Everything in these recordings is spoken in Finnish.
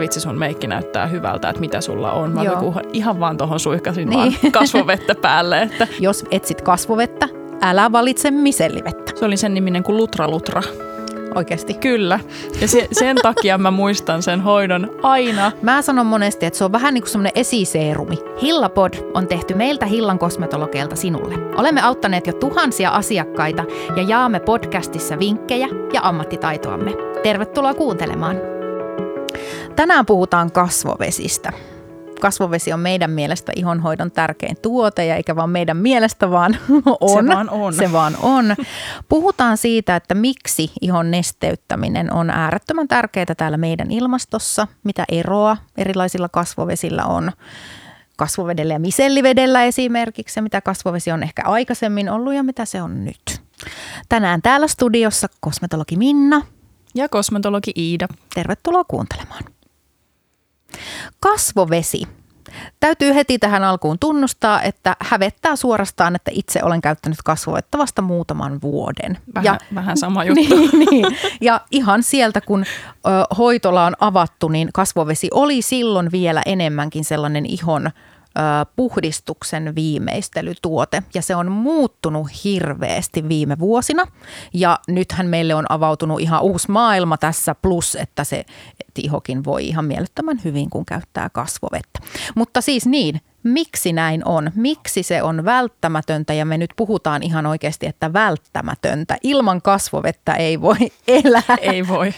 vitsi sun meikki näyttää hyvältä, että mitä sulla on. Mä Joo. joku ihan vaan tuohon suihkasin Niin. vaan kasvovettä päälle, että Jos etsit kasvovettä, älä valitse misellivettä. se oli sen niminen kuin Lutra Lutra. Oikeasti. Kyllä. Ja se, sen takia mä muistan sen hoidon aina. Mä sanon monesti, että se on vähän niin kuin semmoinen esiseerumi. Hillapod on tehty meiltä Hillan kosmetologeilta sinulle. Olemme auttaneet jo tuhansia asiakkaita ja jaamme podcastissa vinkkejä ja ammattitaitoamme. Tervetuloa kuuntelemaan. Tänään puhutaan kasvovesistä. Kasvovesi on meidän mielestä ihonhoidon tärkein tuote ja eikä vaan meidän mielestä, vaan on. Se vaan on. Se vaan on. Puhutaan siitä, että miksi ihon nesteyttäminen on äärettömän tärkeää täällä meidän ilmastossa, mitä eroa erilaisilla kasvovesillä on kasvovedellä ja misellivedellä esimerkiksi, ja mitä kasvovesi on ehkä aikaisemmin ollut ja mitä se on nyt. Tänään täällä studiossa kosmetologi Minna. Ja kosmetologi Iida. Tervetuloa kuuntelemaan. Kasvovesi. Täytyy heti tähän alkuun tunnustaa, että hävettää suorastaan, että itse olen käyttänyt kasvovettä vasta muutaman vuoden. Vähän, ja, vähän sama juttu. niin, niin. Ja ihan sieltä, kun ö, hoitola on avattu, niin kasvovesi oli silloin vielä enemmänkin sellainen ihon puhdistuksen viimeistelytuote. Ja se on muuttunut hirveästi viime vuosina. Ja nythän meille on avautunut ihan uusi maailma tässä, plus että se ihokin voi ihan mielettömän hyvin, kun käyttää kasvovettä. Mutta siis niin, miksi näin on? Miksi se on välttämätöntä? Ja me nyt puhutaan ihan oikeasti, että välttämätöntä. Ilman kasvovettä ei voi elää. Ei voi.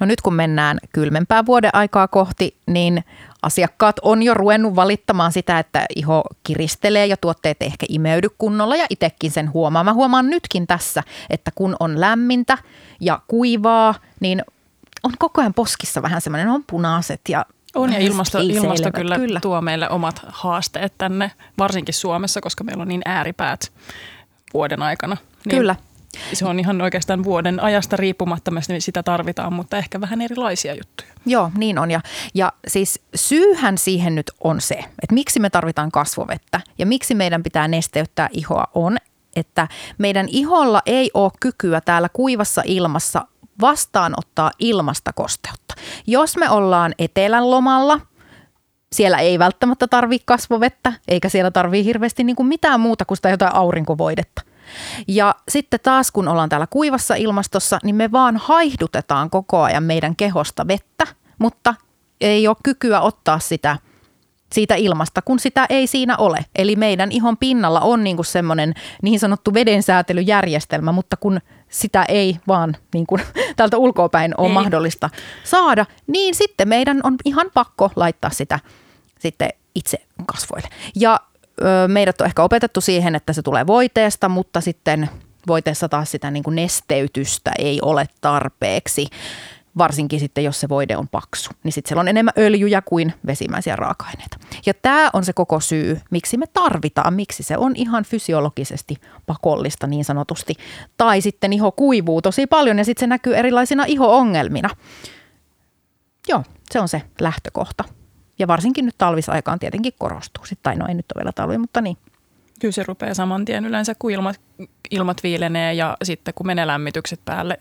No nyt kun mennään kylmempää vuoden aikaa kohti, niin asiakkaat on jo ruvennut valittamaan sitä, että iho kiristelee ja tuotteet ei ehkä imeydy kunnolla ja itsekin sen huomaa. Mä huomaan nytkin tässä, että kun on lämmintä ja kuivaa, niin on koko ajan poskissa vähän semmoinen, on punaiset ja On ja ilmasto, ilmasto kyllä, kyllä. tuo meille omat haasteet tänne, varsinkin Suomessa, koska meillä on niin ääripäät vuoden aikana. Niin Kyllä. Se on ihan oikeastaan vuoden ajasta riippumatta, me sitä tarvitaan, mutta ehkä vähän erilaisia juttuja. Joo, niin on. Ja, ja siis syyhän siihen nyt on se, että miksi me tarvitaan kasvovettä ja miksi meidän pitää nesteyttää ihoa on, että meidän iholla ei ole kykyä täällä kuivassa ilmassa vastaanottaa ilmasta kosteutta. Jos me ollaan etelän lomalla, siellä ei välttämättä tarvii kasvovettä, eikä siellä tarvii hirveästi niin kuin mitään muuta kuin sitä jotain aurinkovoidetta. Ja sitten taas kun ollaan täällä kuivassa ilmastossa, niin me vaan haihdutetaan koko ajan meidän kehosta vettä, mutta ei ole kykyä ottaa sitä siitä ilmasta, kun sitä ei siinä ole. Eli meidän ihon pinnalla on niin kuin semmoinen niin sanottu vedensäätelyjärjestelmä, mutta kun sitä ei vaan niin kuin täältä ulkoapäin ole Ei. mahdollista saada, niin sitten meidän on ihan pakko laittaa sitä sitten itse kasvoille. Ja meidät on ehkä opetettu siihen, että se tulee voiteesta, mutta sitten voiteessa taas sitä niin kuin nesteytystä ei ole tarpeeksi. Varsinkin sitten, jos se voide on paksu, niin sitten siellä on enemmän öljyjä kuin vesimäisiä raaka-aineita. Ja tämä on se koko syy, miksi me tarvitaan, miksi se on ihan fysiologisesti pakollista niin sanotusti. Tai sitten iho kuivuu tosi paljon ja sitten se näkyy erilaisina iho-ongelmina. Joo, se on se lähtökohta. Ja varsinkin nyt talvisaikaan tietenkin korostuu. Sitten, tai no ei nyt ole vielä talvi, mutta niin. Kyllä se rupeaa saman tien yleensä, kun ilmat, ilmat viilenee ja sitten kun menee lämmitykset päälle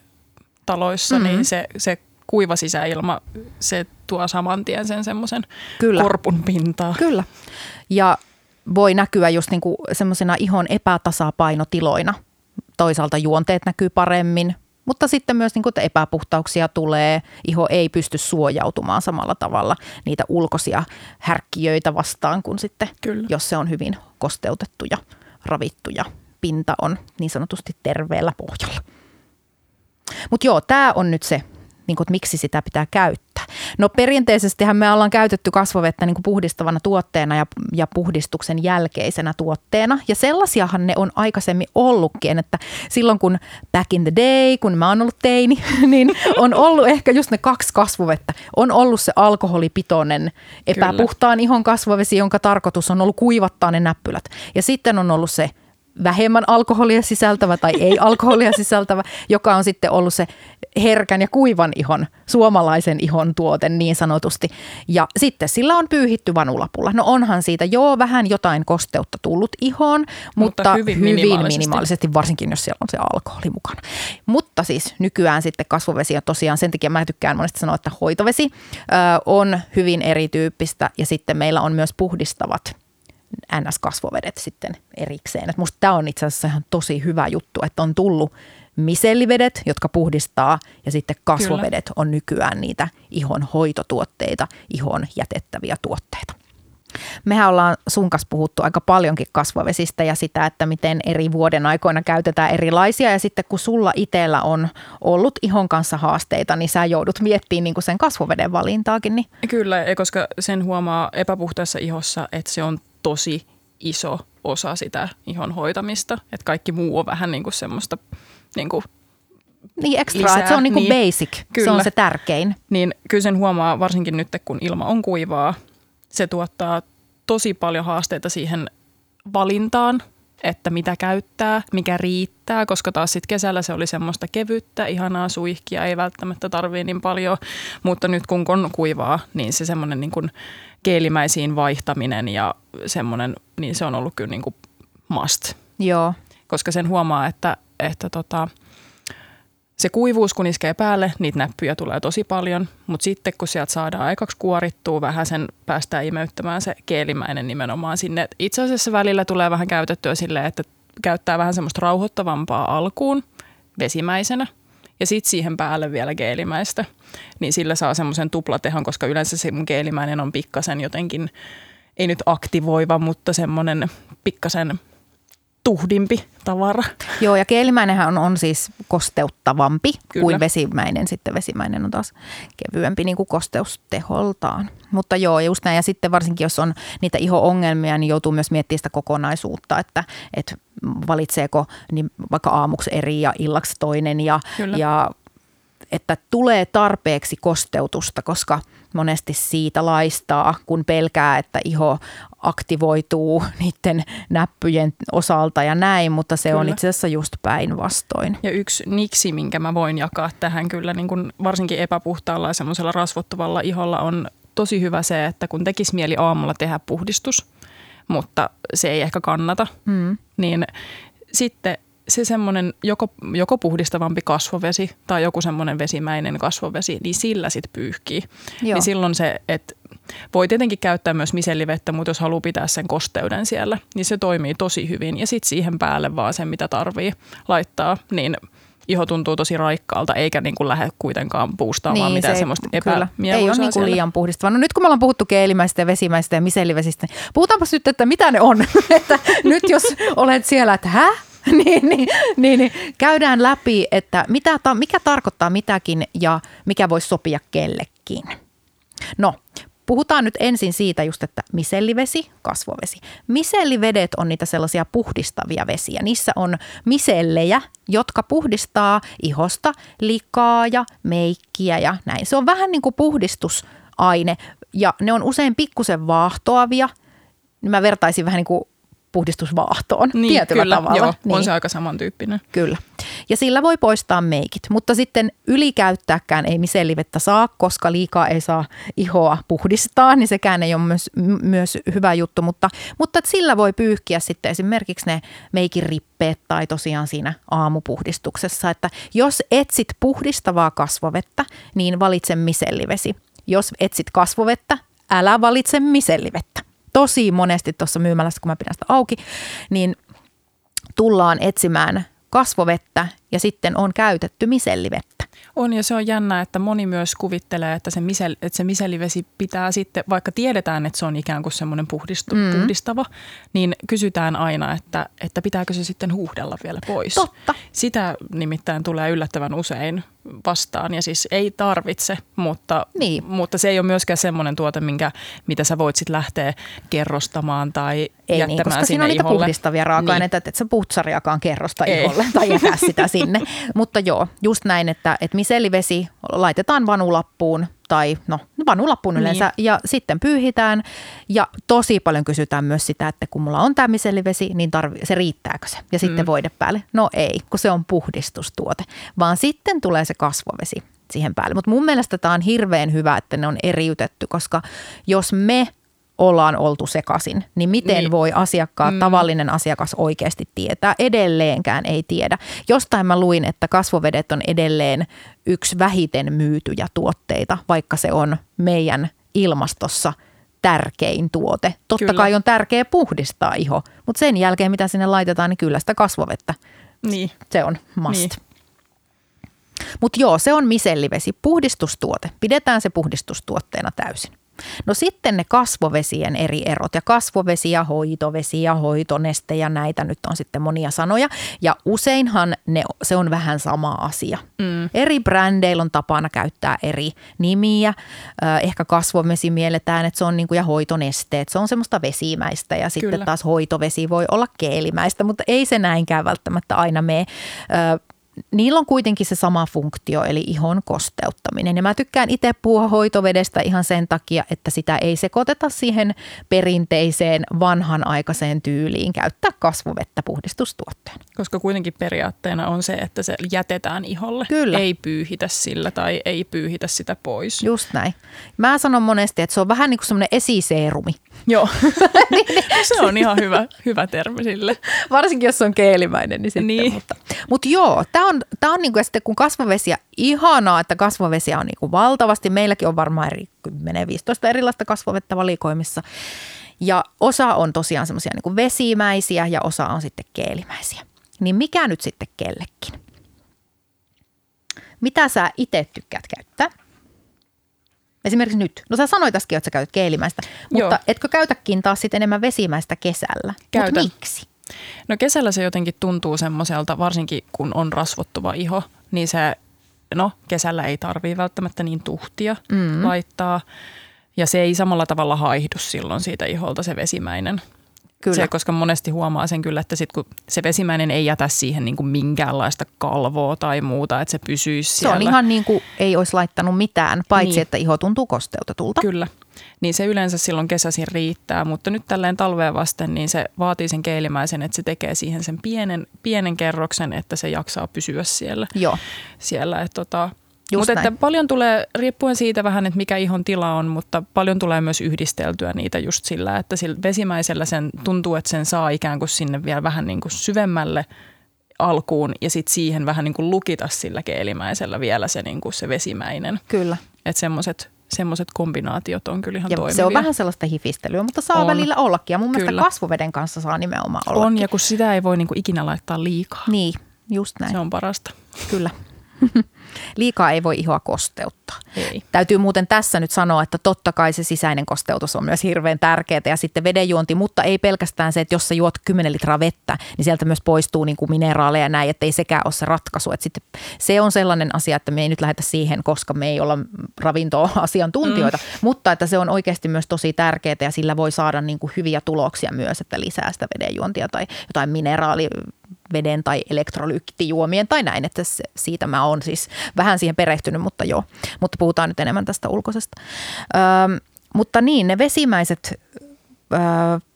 taloissa, Mhm. mm-hmm. niin se, se kuiva sisäilma, se tuo saman tien sen semmoisen korpun pintaa. Kyllä. Ja voi näkyä just niinku semmoisena ihon epätasapainotiloina. Toisaalta juonteet näkyy paremmin, mutta sitten myös niinku, että epäpuhtauksia tulee. Iho ei pysty suojautumaan samalla tavalla niitä ulkoisia härkkiöitä vastaan kuin sitten, Kyllä. jos se on hyvin kosteutettu ja ravittu ja pinta on niin sanotusti terveellä pohjalla. Mutta joo, tämä on nyt se, niin kuin, että miksi sitä pitää käyttää. No perinteisestihän me ollaan käytetty kasvovettä niin kuin puhdistavana tuotteena ja, ja puhdistuksen jälkeisenä tuotteena. Ja sellaisiahan ne on aikaisemmin ollutkin, että silloin kun back in the day, kun mä oon ollut teini, niin on ollut ehkä just ne kaksi kasvovettä. On ollut se alkoholipitoinen epäpuhtaan ihon kasvovesi, jonka tarkoitus on ollut kuivattaa ne näppylät. Ja sitten on ollut se vähemmän alkoholia sisältävä tai ei alkoholia sisältävä, joka on sitten ollut se herkän ja kuivan ihon, suomalaisen ihon tuote niin sanotusti. Ja sitten sillä on pyyhitty vanulapulla. No onhan siitä joo vähän jotain kosteutta tullut ihoon, mutta, mutta hyvin, hyvin minimaalisesti. minimaalisesti, varsinkin jos siellä on se alkoholi mukana. Mutta siis nykyään sitten kasvovesi on tosiaan, sen takia mä tykkään monesti sanoa, että hoitovesi ö, on hyvin erityyppistä ja sitten meillä on myös puhdistavat NS-kasvovedet sitten erikseen. Et musta tämä on itse asiassa ihan tosi hyvä juttu, että on tullut misellivedet, jotka puhdistaa ja sitten kasvovedet Kyllä. on nykyään niitä ihon hoitotuotteita, ihon jätettäviä tuotteita. Mehän ollaan sun kanssa puhuttu aika paljonkin kasvovesistä ja sitä, että miten eri vuoden aikoina käytetään erilaisia. Ja sitten kun sulla itsellä on ollut ihon kanssa haasteita, niin sä joudut miettimään niin sen kasvoveden valintaakin. Niin. Kyllä, koska sen huomaa epäpuhtaassa ihossa, että se on tosi iso osa sitä ihon hoitamista. Että kaikki muu on vähän niin kuin semmoista niin kuin niin ekstra, lisää, että se on niin kuin niin, basic, kyllä. se on se tärkein. Niin kyllä sen huomaa varsinkin nyt, kun ilma on kuivaa, se tuottaa tosi paljon haasteita siihen valintaan, että mitä käyttää, mikä riittää, koska taas sitten kesällä se oli semmoista kevyttä, ihanaa suihkia, ei välttämättä tarvii niin paljon, mutta nyt kun on kuivaa, niin se semmoinen niin kuin keelimäisiin vaihtaminen ja semmoinen, niin se on ollut kyllä niin kuin must. Joo. Koska sen huomaa, että, että tota, se kuivuus kun iskee päälle, niitä näppyjä tulee tosi paljon, mutta sitten kun sieltä saadaan aikaksi kuorittua vähän sen päästään imeyttämään se keelimäinen nimenomaan sinne. Itse asiassa välillä tulee vähän käytettyä silleen, että käyttää vähän semmoista rauhoittavampaa alkuun vesimäisenä ja sitten siihen päälle vielä geelimäistä, niin sillä saa semmoisen tuplatehon, koska yleensä se geelimäinen on pikkasen jotenkin, ei nyt aktivoiva, mutta semmoinen pikkasen tuhdimpi tavara. Joo, ja keelimäinenhän on, on siis kosteuttavampi Kyllä. kuin vesimäinen. Sitten vesimäinen on taas kevyempi niin kuin kosteusteholtaan. Mutta joo, just näin. Ja sitten varsinkin, jos on niitä iho-ongelmia, niin joutuu myös miettimään sitä kokonaisuutta, että, että valitseeko niin vaikka aamuksi eri ja illaksi toinen. Ja, ja että tulee tarpeeksi kosteutusta, koska monesti siitä laistaa, kun pelkää, että iho aktivoituu niiden näppyjen osalta ja näin, mutta se kyllä. on itse asiassa just päinvastoin. Ja yksi niksi, minkä mä voin jakaa tähän kyllä niin kun varsinkin epäpuhtaalla ja semmoisella rasvottavalla iholla on tosi hyvä se, että kun tekisi mieli aamulla tehdä puhdistus, mutta se ei ehkä kannata, mm. niin sitten se semmoinen joko, joko puhdistavampi kasvovesi tai joku semmoinen vesimäinen kasvovesi, niin sillä sitten pyyhkii. Joo. Niin silloin se, että voi tietenkin käyttää myös misellivettä, mutta jos haluaa pitää sen kosteuden siellä, niin se toimii tosi hyvin. Ja sitten siihen päälle vaan sen, mitä tarvii laittaa, niin iho tuntuu tosi raikkaalta, eikä niin kuin lähde kuitenkaan puustaamaan niin, mitään se semmoista epämieluisaa. Ei ole niin kuin liian puhdistavaa. No nyt kun me ollaan puhuttu keelimäistä ja vesimäistä ja misellivesistä, niin puhutaanpas nyt, että mitä ne on. että nyt jos olet siellä, että hä? niin, niin, niin, niin, käydään läpi, että mitä, mikä tarkoittaa mitäkin ja mikä voisi sopia kellekin. No, Puhutaan nyt ensin siitä just, että misellivesi, kasvovesi. Misellivedet on niitä sellaisia puhdistavia vesiä. Niissä on misellejä, jotka puhdistaa ihosta likaa ja meikkiä ja näin. Se on vähän niin kuin puhdistusaine ja ne on usein pikkusen vaahtoavia. Mä vertaisin vähän niin kuin puhdistusvaahtoon niin, tietyllä kyllä, tavalla. Joo, niin. on se aika samantyyppinen. Kyllä. Ja sillä voi poistaa meikit, mutta sitten ylikäyttääkään ei misellivettä saa, koska liikaa ei saa ihoa puhdistaa, niin sekään ei ole myös, myös hyvä juttu. Mutta, mutta sillä voi pyyhkiä sitten esimerkiksi ne meikin rippeet tai tosiaan siinä aamupuhdistuksessa. Että jos etsit puhdistavaa kasvovettä, niin valitse misellivesi. Jos etsit kasvovettä, älä valitse misellivettä tosi monesti tuossa myymälässä, kun mä pidän sitä auki, niin tullaan etsimään kasvovettä ja sitten on käytetty misellivettä. On ja se on jännä, että moni myös kuvittelee, että se, misel, että se misellivesi pitää sitten, vaikka tiedetään, että se on ikään kuin semmoinen puhdistu, mm. puhdistava, niin kysytään aina, että, että pitääkö se sitten huuhdella vielä pois. Totta. Sitä nimittäin tulee yllättävän usein vastaan ja siis ei tarvitse, mutta, niin. mutta se ei ole myöskään semmoinen tuote, minkä, mitä sä voit sitten lähteä kerrostamaan tai ei niin, jättämään niin, koska siinä on niitä puhdistavia raaka-aineita, niin. että et sä putsariakaan kerrosta ei. iholle tai jätä sitä sinne. Mutta joo, just näin, että, että misellivesi laitetaan vanulappuun tai no vanulappuun niin. yleensä. Ja sitten pyyhitään ja tosi paljon kysytään myös sitä, että kun mulla on tämä misellivesi, niin tarvi, se riittääkö se? Ja sitten mm. voide päälle. No ei, kun se on puhdistustuote, vaan sitten tulee se kasvovesi siihen päälle. Mutta mun mielestä tämä on hirveän hyvä, että ne on eriytetty, koska jos me ollaan oltu sekaisin, niin miten niin. voi asiakkaat, mm. tavallinen asiakas oikeasti tietää? Edelleenkään ei tiedä. Jostain mä luin, että kasvovedet on edelleen yksi vähiten myytyjä tuotteita, vaikka se on meidän ilmastossa tärkein tuote. Totta kyllä. kai on tärkeä puhdistaa iho, mutta sen jälkeen mitä sinne laitetaan, niin kyllä sitä kasvovettä. Niin. Se on must. Niin. Mutta joo, se on misellivesi, puhdistustuote. Pidetään se puhdistustuotteena täysin. No sitten ne kasvovesien eri erot ja kasvovesi ja hoitovesi ja hoitoneste ja näitä nyt on sitten monia sanoja. Ja useinhan ne, se on vähän sama asia. Mm. Eri brändeillä on tapana käyttää eri nimiä. Ehkä kasvovesi mielletään, että se on niin kuin, ja hoitonesteet, se on semmoista vesimäistä ja sitten Kyllä. taas hoitovesi voi olla keelimäistä, mutta ei se näinkään välttämättä aina mene niillä on kuitenkin se sama funktio, eli ihon kosteuttaminen. Ja mä tykkään itse puhua hoitovedestä ihan sen takia, että sitä ei sekoiteta siihen perinteiseen vanhanaikaiseen tyyliin käyttää kasvuvettä puhdistustuotteen. Koska kuitenkin periaatteena on se, että se jätetään iholle. Kyllä. Ei pyyhitä sillä tai ei pyyhitä sitä pois. Just näin. Mä sanon monesti, että se on vähän niin kuin semmoinen esiseerumi. Joo, se on ihan hyvä, hyvä termi sille. Varsinkin jos se on keelimäinen, niin sitten. Niin. Mutta, mutta joo, tämä on, tää on niinku, ja sitten kun kasvovesiä, ihanaa, että kasvovesiä on niinku valtavasti. Meilläkin on varmaan eri 10-15 erilaista kasvovettä valikoimissa. Ja osa on tosiaan semmoisia niinku vesimäisiä ja osa on sitten keelimäisiä. Niin mikä nyt sitten kellekin? Mitä sä itse tykkäät käyttää? Esimerkiksi nyt. No sä sanoit äsken, että sä käytät keelimäistä, mutta Joo. etkö käytäkin taas sitten enemmän vesimäistä kesällä? Käytän. Mut miksi? No kesällä se jotenkin tuntuu semmoiselta, varsinkin kun on rasvottuva iho, niin se, no kesällä ei tarvii välttämättä niin tuhtia mm. laittaa. Ja se ei samalla tavalla haihdu silloin siitä iholta se vesimäinen. Kyllä. Se, koska monesti huomaa sen kyllä, että sit kun se vesimäinen ei jätä siihen niin kuin minkäänlaista kalvoa tai muuta, että se pysyisi siellä. Se on ihan niin kuin ei olisi laittanut mitään, paitsi niin. että iho tuntuu kosteutetulta. Kyllä. Niin se yleensä silloin kesäisin riittää, mutta nyt tälleen talvea vasten niin se vaatii sen keilimäisen, että se tekee siihen sen pienen, pienen kerroksen, että se jaksaa pysyä siellä. Joo. siellä että tota, mutta että paljon tulee, riippuen siitä vähän, että mikä ihon tila on, mutta paljon tulee myös yhdisteltyä niitä just sillä, että sillä vesimäisellä sen tuntuu, että sen saa ikään kuin sinne vielä vähän niin kuin syvemmälle alkuun ja sitten siihen vähän niin kuin lukita sillä keelimäisellä vielä se, niin kuin se vesimäinen. Kyllä. Että semmoiset semmoiset kombinaatiot on kyllä ihan ja toimivia. Se on vähän sellaista hifistelyä, mutta saa on. välillä ollakin. Ja mun kyllä. mielestä kasvuveden kanssa saa nimenomaan olla. On, ja kun sitä ei voi niinku ikinä laittaa liikaa. Niin, just näin. Se on parasta. Kyllä. Liikaa ei voi ihoa kosteuttaa. Ei. Täytyy muuten tässä nyt sanoa, että totta kai se sisäinen kosteutus on myös hirveän tärkeää ja sitten vedenjuonti, mutta ei pelkästään se, että jos sä juot 10 litraa vettä, niin sieltä myös poistuu niin kuin mineraaleja ja näin, että ei sekään ole se ratkaisu. Että sitten se on sellainen asia, että me ei nyt lähdetä siihen, koska me ei olla ravintoasiantuntijoita, mm. mutta että se on oikeasti myös tosi tärkeää ja sillä voi saada niin kuin hyviä tuloksia myös, että lisää sitä vedenjuontia tai jotain mineraali veden tai elektrolyyttijuomien tai näin, että se, siitä mä oon siis vähän siihen perehtynyt, mutta joo, mutta puhutaan nyt enemmän tästä ulkoisesta. Öö, mutta niin, ne vesimäiset öö,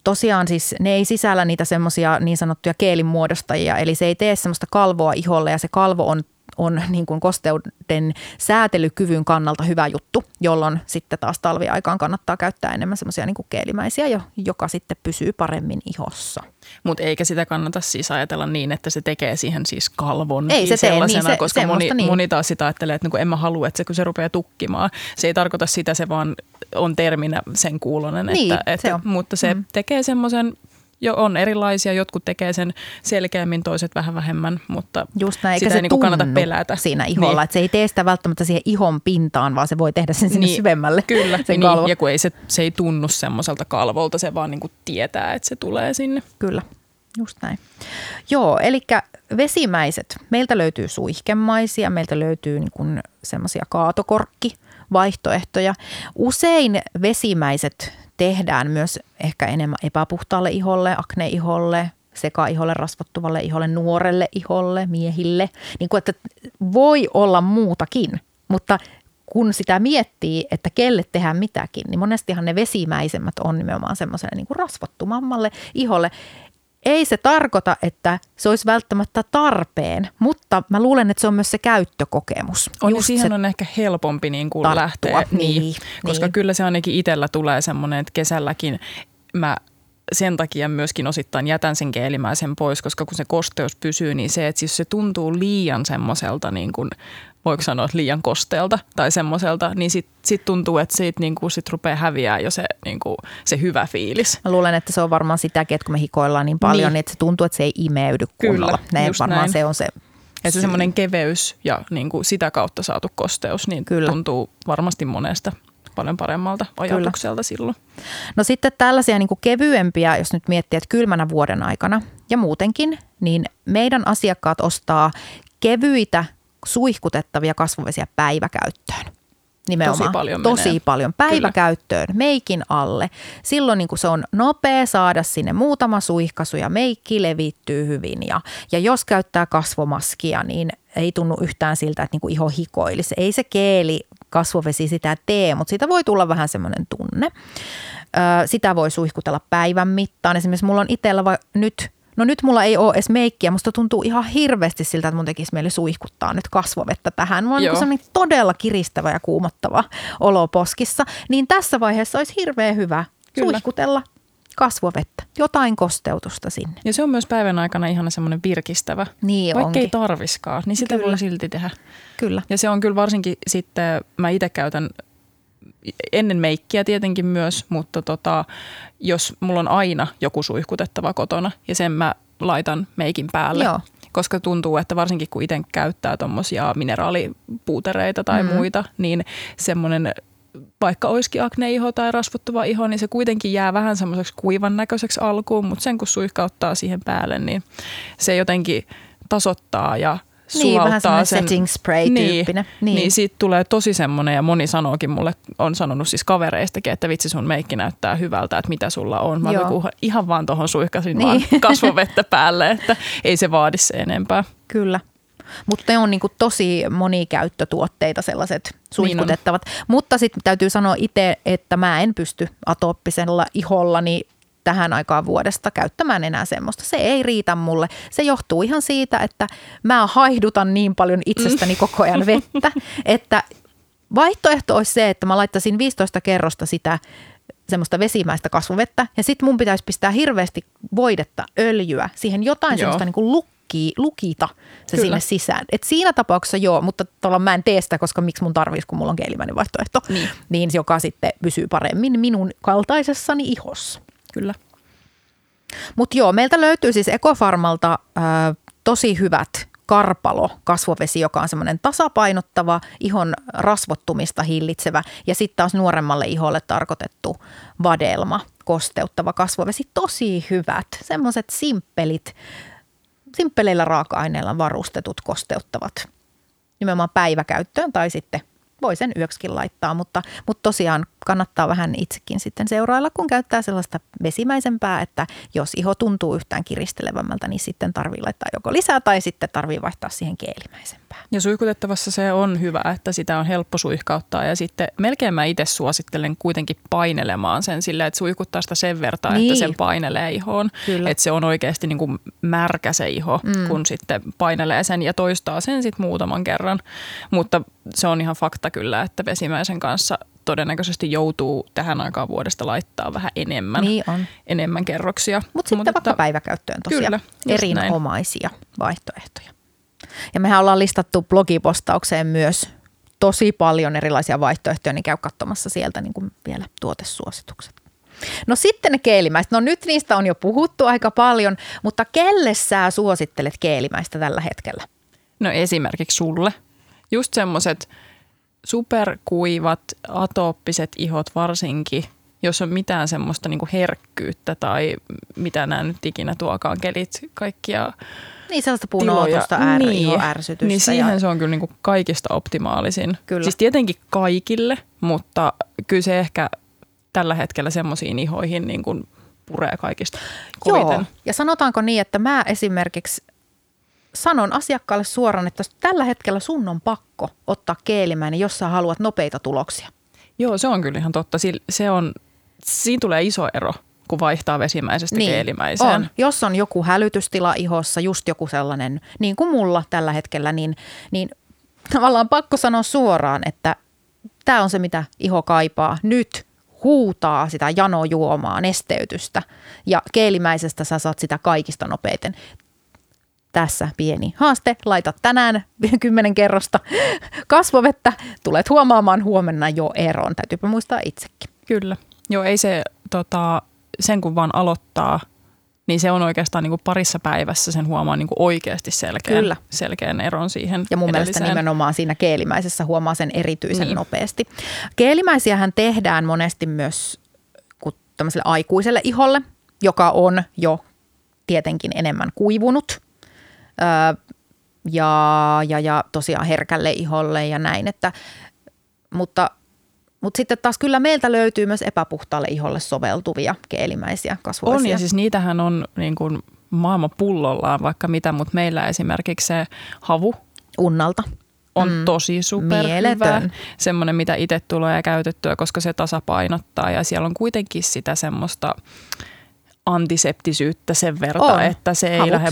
tosiaan siis ne ei sisällä niitä semmoisia niin sanottuja keelimuodostajia, eli se ei tee semmoista kalvoa iholle ja se kalvo on on niin kuin kosteuden säätelykyvyn kannalta hyvä juttu, jolloin sitten taas talviaikaan kannattaa käyttää enemmän semmoisia niin keelimäisiä, joka sitten pysyy paremmin ihossa. Mutta eikä sitä kannata siis ajatella niin, että se tekee siihen siis kalvon ei se sellaisena, niin, se, koska moni, niin. moni taas sitä ajattelee, että niin en mä halua, että se kun se rupeaa tukkimaan. Se ei tarkoita sitä, se vaan on terminä sen kuulonen, niin, että, että, se on. mutta se mm. tekee semmoisen jo on erilaisia, jotkut tekee sen selkeämmin, toiset vähän vähemmän, mutta Just näin, sitä se ei niin kannata pelätä. siinä iholla, niin. että se ei tee sitä välttämättä siihen ihon pintaan, vaan se voi tehdä sen sinne niin, syvemmälle. Kyllä, sen niin, ja kun ei se, se ei tunnu semmoiselta kalvolta, se vaan niin kuin tietää, että se tulee sinne. Kyllä, just näin. Joo, eli vesimäiset. Meiltä löytyy suihkemaisia, meiltä löytyy niin semmoisia kaatokorkki vaihtoehtoja. Usein vesimäiset tehdään myös ehkä enemmän epäpuhtaalle iholle, akneiholle, sekaiholle, rasvattuvalle iholle, nuorelle iholle, miehille. Niin kuin, että voi olla muutakin, mutta kun sitä miettii, että kelle tehdään mitäkin, niin monestihan ne vesimäisemmät on nimenomaan semmoiselle niin kuin rasvottumammalle iholle. Ei se tarkoita, että se olisi välttämättä tarpeen, mutta mä luulen, että se on myös se käyttökokemus. On, Just siihen on ehkä helpompi niin kuin tarttua. lähteä. Niin, niin, koska niin. kyllä se ainakin itsellä tulee semmoinen, että kesälläkin mä sen takia myöskin osittain jätän sen keelimäisen pois, koska kun se kosteus pysyy, niin se, että siis se tuntuu liian semmoiselta, niin kuin, voiko sanoa, liian kosteelta tai semmoiselta, niin sitten sit tuntuu, että siitä niin kuin sit rupeaa häviää jo se, niin kuin, se hyvä fiilis. Mä luulen, että se on varmaan sitäkin, että kun me hikoillaan niin paljon, niin, niin että se tuntuu, että se ei imeydy kunnolla. Kyllä, näin varmaan näin. se on se että se semmoinen keveys ja niin kuin sitä kautta saatu kosteus niin Kyllä. tuntuu varmasti monesta paljon paremmalta ajatukselta Kyllä. silloin. No sitten tällaisia niin kuin kevyempiä, jos nyt miettii, että kylmänä vuoden aikana ja muutenkin, niin meidän asiakkaat ostaa kevyitä suihkutettavia kasvuvesiä päiväkäyttöön. Nimenomaan. Tosi paljon Tosi menee. paljon. Päiväkäyttöön, Kyllä. meikin alle. Silloin niin se on nopea saada sinne muutama suihkasu ja meikki levittyy hyvin. Ja, ja jos käyttää kasvomaskia, niin ei tunnu yhtään siltä, että niin iho hikoilisi. Ei se keeli kasvovesi sitä tee, mutta siitä voi tulla vähän semmoinen tunne. Sitä voi suihkutella päivän mittaan. Esimerkiksi mulla on itsellä va- nyt, no nyt mulla ei ole edes meikkiä, musta tuntuu ihan hirveästi siltä, että mun tekisi mieli suihkuttaa nyt kasvovettä tähän. Mulla on niin todella kiristävä ja kuumottava olo poskissa. Niin tässä vaiheessa olisi hirveän hyvä Kyllä. suihkutella kasvovettä, jotain kosteutusta sinne. Ja se on myös päivän aikana ihan semmoinen virkistävä. Niin Vaikka onkin. ei tarviskaan, niin sitä kyllä. voi silti tehdä. Kyllä. Ja se on kyllä varsinkin sitten, mä itse käytän ennen meikkiä tietenkin myös, mutta tota, jos mulla on aina joku suihkutettava kotona ja sen mä laitan meikin päälle. Joo koska tuntuu, että varsinkin kun itse käyttää tuommoisia mineraalipuutereita tai mm. muita, niin semmoinen vaikka olisikin akneiho tai rasvottuva iho, niin se kuitenkin jää vähän semmoiseksi kuivan näköiseksi alkuun, mutta sen kun suihkauttaa siihen päälle, niin se jotenkin tasoittaa ja niin, vähän sen, setting spray niin, niin. niin siitä tulee tosi semmoinen ja moni sanookin mulle, on sanonut siis kavereistakin, että vitsi sun meikki näyttää hyvältä, että mitä sulla on. Mä joku, ihan vaan tuohon suihkasin niin. vaan kasvovettä päälle, että ei se vaadi se enempää. Kyllä. Mutta ne on niinku tosi monikäyttötuotteita sellaiset suihkutettavat. Niin Mutta sitten täytyy sanoa itse, että mä en pysty atooppisella ihollani tähän aikaan vuodesta käyttämään enää semmoista. Se ei riitä mulle. Se johtuu ihan siitä, että mä haihdutan niin paljon itsestäni mm. koko ajan vettä, että vaihtoehto olisi se, että mä laittaisin 15 kerrosta sitä semmoista vesimäistä kasvuvettä ja sitten mun pitäisi pistää hirveästi voidetta, öljyä, siihen jotain Joo. semmoista niin kuin luki, lukita se Kyllä. sinne sisään. Et siinä tapauksessa joo, mutta tavallaan mä en tee sitä, koska miksi mun tarvitsisi, kun mulla on keelimäinen vaihtoehto, niin. niin joka sitten pysyy paremmin minun kaltaisessani ihossa. Kyllä. Mutta joo, meiltä löytyy siis Ekofarmalta äh, tosi hyvät karpalo kasvovesi, joka on semmoinen tasapainottava, ihon rasvottumista hillitsevä ja sitten taas nuoremmalle iholle tarkoitettu vadelma, kosteuttava kasvovesi. Tosi hyvät, semmoiset simppelit, simppeleillä raaka-aineilla varustetut kosteuttavat nimenomaan päiväkäyttöön tai sitten voi sen yöksikin laittaa, mutta, mutta tosiaan kannattaa vähän itsekin sitten seurailla, kun käyttää sellaista vesimäisempää, että jos iho tuntuu yhtään kiristelevämmältä, niin sitten tarvii laittaa joko lisää tai sitten tarvii vaihtaa siihen keelimäisempää. Ja suihkutettavassa se on hyvä, että sitä on helppo suihkauttaa ja sitten melkein mä itse suosittelen kuitenkin painelemaan sen silleen, että suihkuttaa sitä sen verran, niin. että sen painelee ihoon. Kyllä. Että se on oikeasti niin kuin märkä se iho, mm. kun sitten painelee sen ja toistaa sen sitten muutaman kerran. Mutta se on ihan fakta kyllä, että vesimäisen kanssa todennäköisesti joutuu tähän aikaan vuodesta laittaa vähän enemmän, niin on. enemmän kerroksia. Mut sitten Mutta vaikka päiväkäyttöön tosiaan kyllä, erinomaisia näin. vaihtoehtoja. Ja mehän ollaan listattu blogipostaukseen myös tosi paljon erilaisia vaihtoehtoja, niin käy katsomassa sieltä niin kuin vielä tuotesuositukset. No sitten ne keelimäiset. No nyt niistä on jo puhuttu aika paljon, mutta kelle sä suosittelet keelimäistä tällä hetkellä? No esimerkiksi sulle. Just semmoiset superkuivat, atooppiset ihot varsinkin, jos on mitään semmoista niin herkkyyttä tai mitä nämä nyt ikinä tuokaan kelit kaikkia niin sellaista punoutusta, är, niin, ärsytystä. Niin siihen ja... se on kyllä niin kuin kaikista optimaalisin. Kyllä. Siis tietenkin kaikille, mutta kyllä se ehkä tällä hetkellä semmoisiin ihoihin niin kuin puree kaikista koviten. Joo, ja sanotaanko niin, että mä esimerkiksi sanon asiakkaalle suoraan, että tällä hetkellä sun on pakko ottaa keelimäinen, jos sä haluat nopeita tuloksia. Joo, se on kyllä ihan totta. Se on, siinä tulee iso ero kun vaihtaa vesimäisestä niin, keelimäiseen. On. Jos on joku hälytystila ihossa, just joku sellainen, niin kuin mulla tällä hetkellä, niin, niin tavallaan pakko sanoa suoraan, että tämä on se, mitä iho kaipaa. Nyt huutaa sitä janojuomaa, nesteytystä ja keelimäisestä sä saat sitä kaikista nopeiten. Tässä pieni haaste. Laita tänään kymmenen kerrosta kasvovettä. Tulet huomaamaan huomenna jo eron. Täytyypä muistaa itsekin. Kyllä. Joo, ei se tota, sen kun vaan aloittaa, niin se on oikeastaan niin kuin parissa päivässä sen huomaa niin kuin oikeasti selkeän, Kyllä. selkeän eron siihen Ja mun edelliseen. mielestä nimenomaan siinä keelimäisessä huomaa sen erityisen niin. nopeasti. Keelimäisiähän tehdään monesti myös tämmöiselle aikuiselle iholle, joka on jo tietenkin enemmän kuivunut öö, ja, ja, ja tosiaan herkälle iholle ja näin. Että, mutta mutta sitten taas kyllä meiltä löytyy myös epäpuhtaalle iholle soveltuvia keelimäisiä kasvovesia. On ja siis niitähän on niin kuin maailman pullollaan vaikka mitä, mutta meillä esimerkiksi se havu. Unnalta. On mm. tosi superhyvä. Semmoinen, mitä itse tulee käytettyä, koska se tasapainottaa ja siellä on kuitenkin sitä semmoista antiseptisyyttä sen verran, että se ei Havut. lähde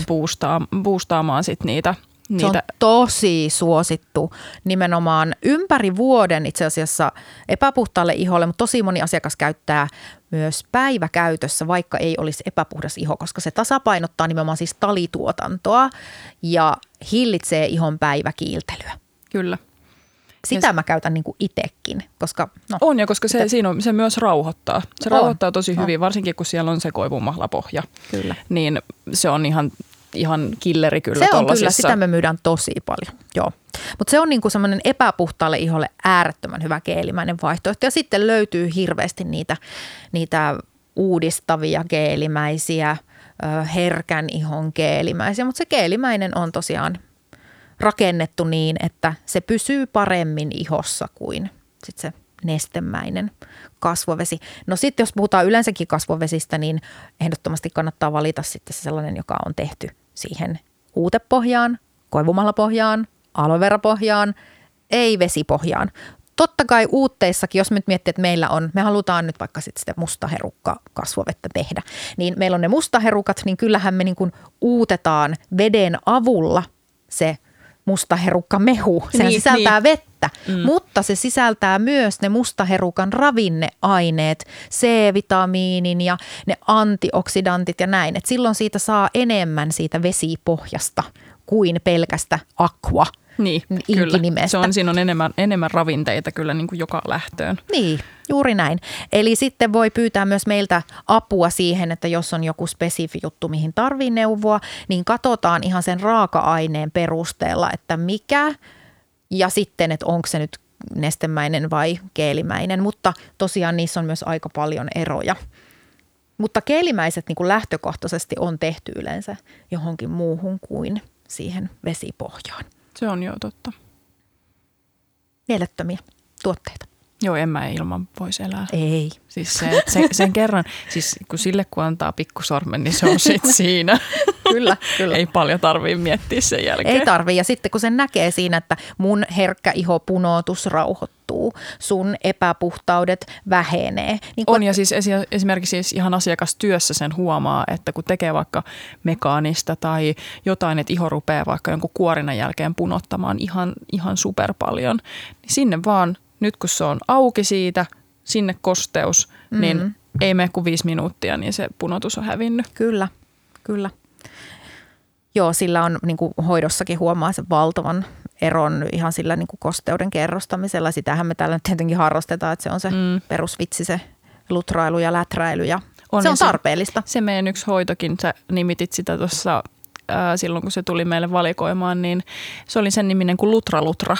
boostaamaan sit niitä – Niitä. Se on tosi suosittu nimenomaan ympäri vuoden itse asiassa epäpuhtaalle iholle, mutta tosi moni asiakas käyttää myös päiväkäytössä, vaikka ei olisi epäpuhdas iho, koska se tasapainottaa nimenomaan siis talituotantoa ja hillitsee ihon päiväkiiltelyä. Kyllä. Sitä mä käytän niin kuin itekin, koska... No, on ja koska se, ite... siinä on, se myös rauhoittaa. Se on. rauhoittaa tosi hyvin, on. pohja. kun siellä on se koivumahlapohja. Kyllä. Niin se on ihan ihan killeri kyllä Se on kyllä, sitä me myydään tosi paljon, joo. Mutta se on niinku semmoinen epäpuhtaalle iholle äärettömän hyvä keelimäinen vaihtoehto. Ja sitten löytyy hirveästi niitä, niitä uudistavia keelimäisiä, herkän ihon keelimäisiä. Mutta se keelimäinen on tosiaan rakennettu niin, että se pysyy paremmin ihossa kuin sit se nestemäinen kasvovesi. No sitten jos puhutaan yleensäkin kasvovesistä, niin ehdottomasti kannattaa valita sitten sellainen, joka on tehty siihen uutepohjaan, koivumallapohjaan, aloeverapohjaan, ei vesipohjaan. Totta kai uutteissakin, jos nyt miettii, että meillä on, me halutaan nyt vaikka sitten sitä mustaherukka kasvovettä tehdä, niin meillä on ne mustaherukat, niin kyllähän me niin kuin uutetaan veden avulla se mustaherukka mehu. Se niin, sisältää niin. vettä, mm. mutta se sisältää myös ne mustaherukan ravinneaineet, C-vitamiinin ja ne antioksidantit ja näin. Et silloin siitä saa enemmän siitä vesipohjasta kuin pelkästä aqua – niin, kyllä. Se on, siinä on enemmän, enemmän ravinteita kyllä niin kuin joka lähtöön. Niin, juuri näin. Eli sitten voi pyytää myös meiltä apua siihen, että jos on joku spesifi juttu, mihin tarvii neuvoa, niin katsotaan ihan sen raaka-aineen perusteella, että mikä ja sitten, että onko se nyt nestemäinen vai keelimäinen, mutta tosiaan niissä on myös aika paljon eroja. Mutta keelimäiset niin kuin lähtökohtaisesti on tehty yleensä johonkin muuhun kuin siihen vesipohjaan. Se on jo totta. Mielettömiä tuotteita. Joo, en mä ilman voisi elää. Ei. Siis se, sen, sen kerran, siis kun sille kun antaa pikkusormen, niin se on sitten siinä. kyllä, kyllä. Ei paljon tarvii miettiä sen jälkeen. Ei tarvii. Ja sitten kun sen näkee siinä, että mun herkkä iho punoutus rauhoittuu, sun epäpuhtaudet vähenee. Niin kun... On ja siis esimerkiksi siis ihan asiakastyössä sen huomaa, että kun tekee vaikka mekaanista tai jotain, että iho rupeaa vaikka jonkun kuorinan jälkeen punottamaan ihan, ihan super paljon, niin sinne vaan nyt kun se on auki siitä, sinne kosteus, mm-hmm. niin ei mene kuin viisi minuuttia, niin se punotus on hävinnyt. Kyllä, kyllä. Joo, sillä on niin kuin hoidossakin huomaa sen valtavan eron ihan sillä niin kuin kosteuden kerrostamisella. Sitähän me täällä nyt tietenkin harrastetaan, että se on se mm. perusvitsi, se lutrailu ja läträily ja on, se on tarpeellista. Se, se meidän yksi hoitokin, sä nimitit sitä tuossa silloin, kun se tuli meille valikoimaan, niin se oli sen niminen kuin Lutra Lutra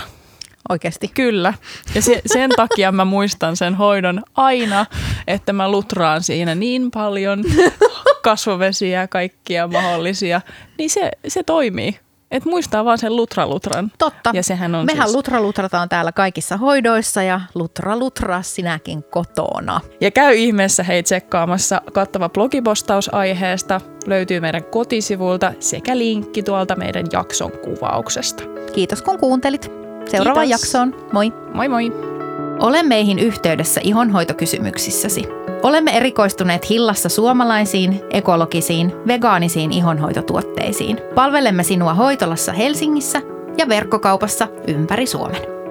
oikeasti. Kyllä. Ja se, sen takia mä muistan sen hoidon aina, että mä lutraan siinä niin paljon kasvovesiä ja kaikkia mahdollisia. Niin se, se toimii. Et muistaa vaan sen lutralutran. Totta. Ja sehän on Mehän siis... lutralutrataan täällä kaikissa hoidoissa ja lutra lutraa sinäkin kotona. Ja käy ihmeessä hei tsekkaamassa kattava blogipostaus aiheesta. Löytyy meidän kotisivulta sekä linkki tuolta meidän jakson kuvauksesta. Kiitos kun kuuntelit. Seuraavaan Kiitos. jaksoon. Moi! Moi moi! Ole meihin yhteydessä ihonhoitokysymyksissäsi. Olemme erikoistuneet Hillassa suomalaisiin, ekologisiin, vegaanisiin ihonhoitotuotteisiin. Palvelemme sinua hoitolassa Helsingissä ja verkkokaupassa ympäri Suomen.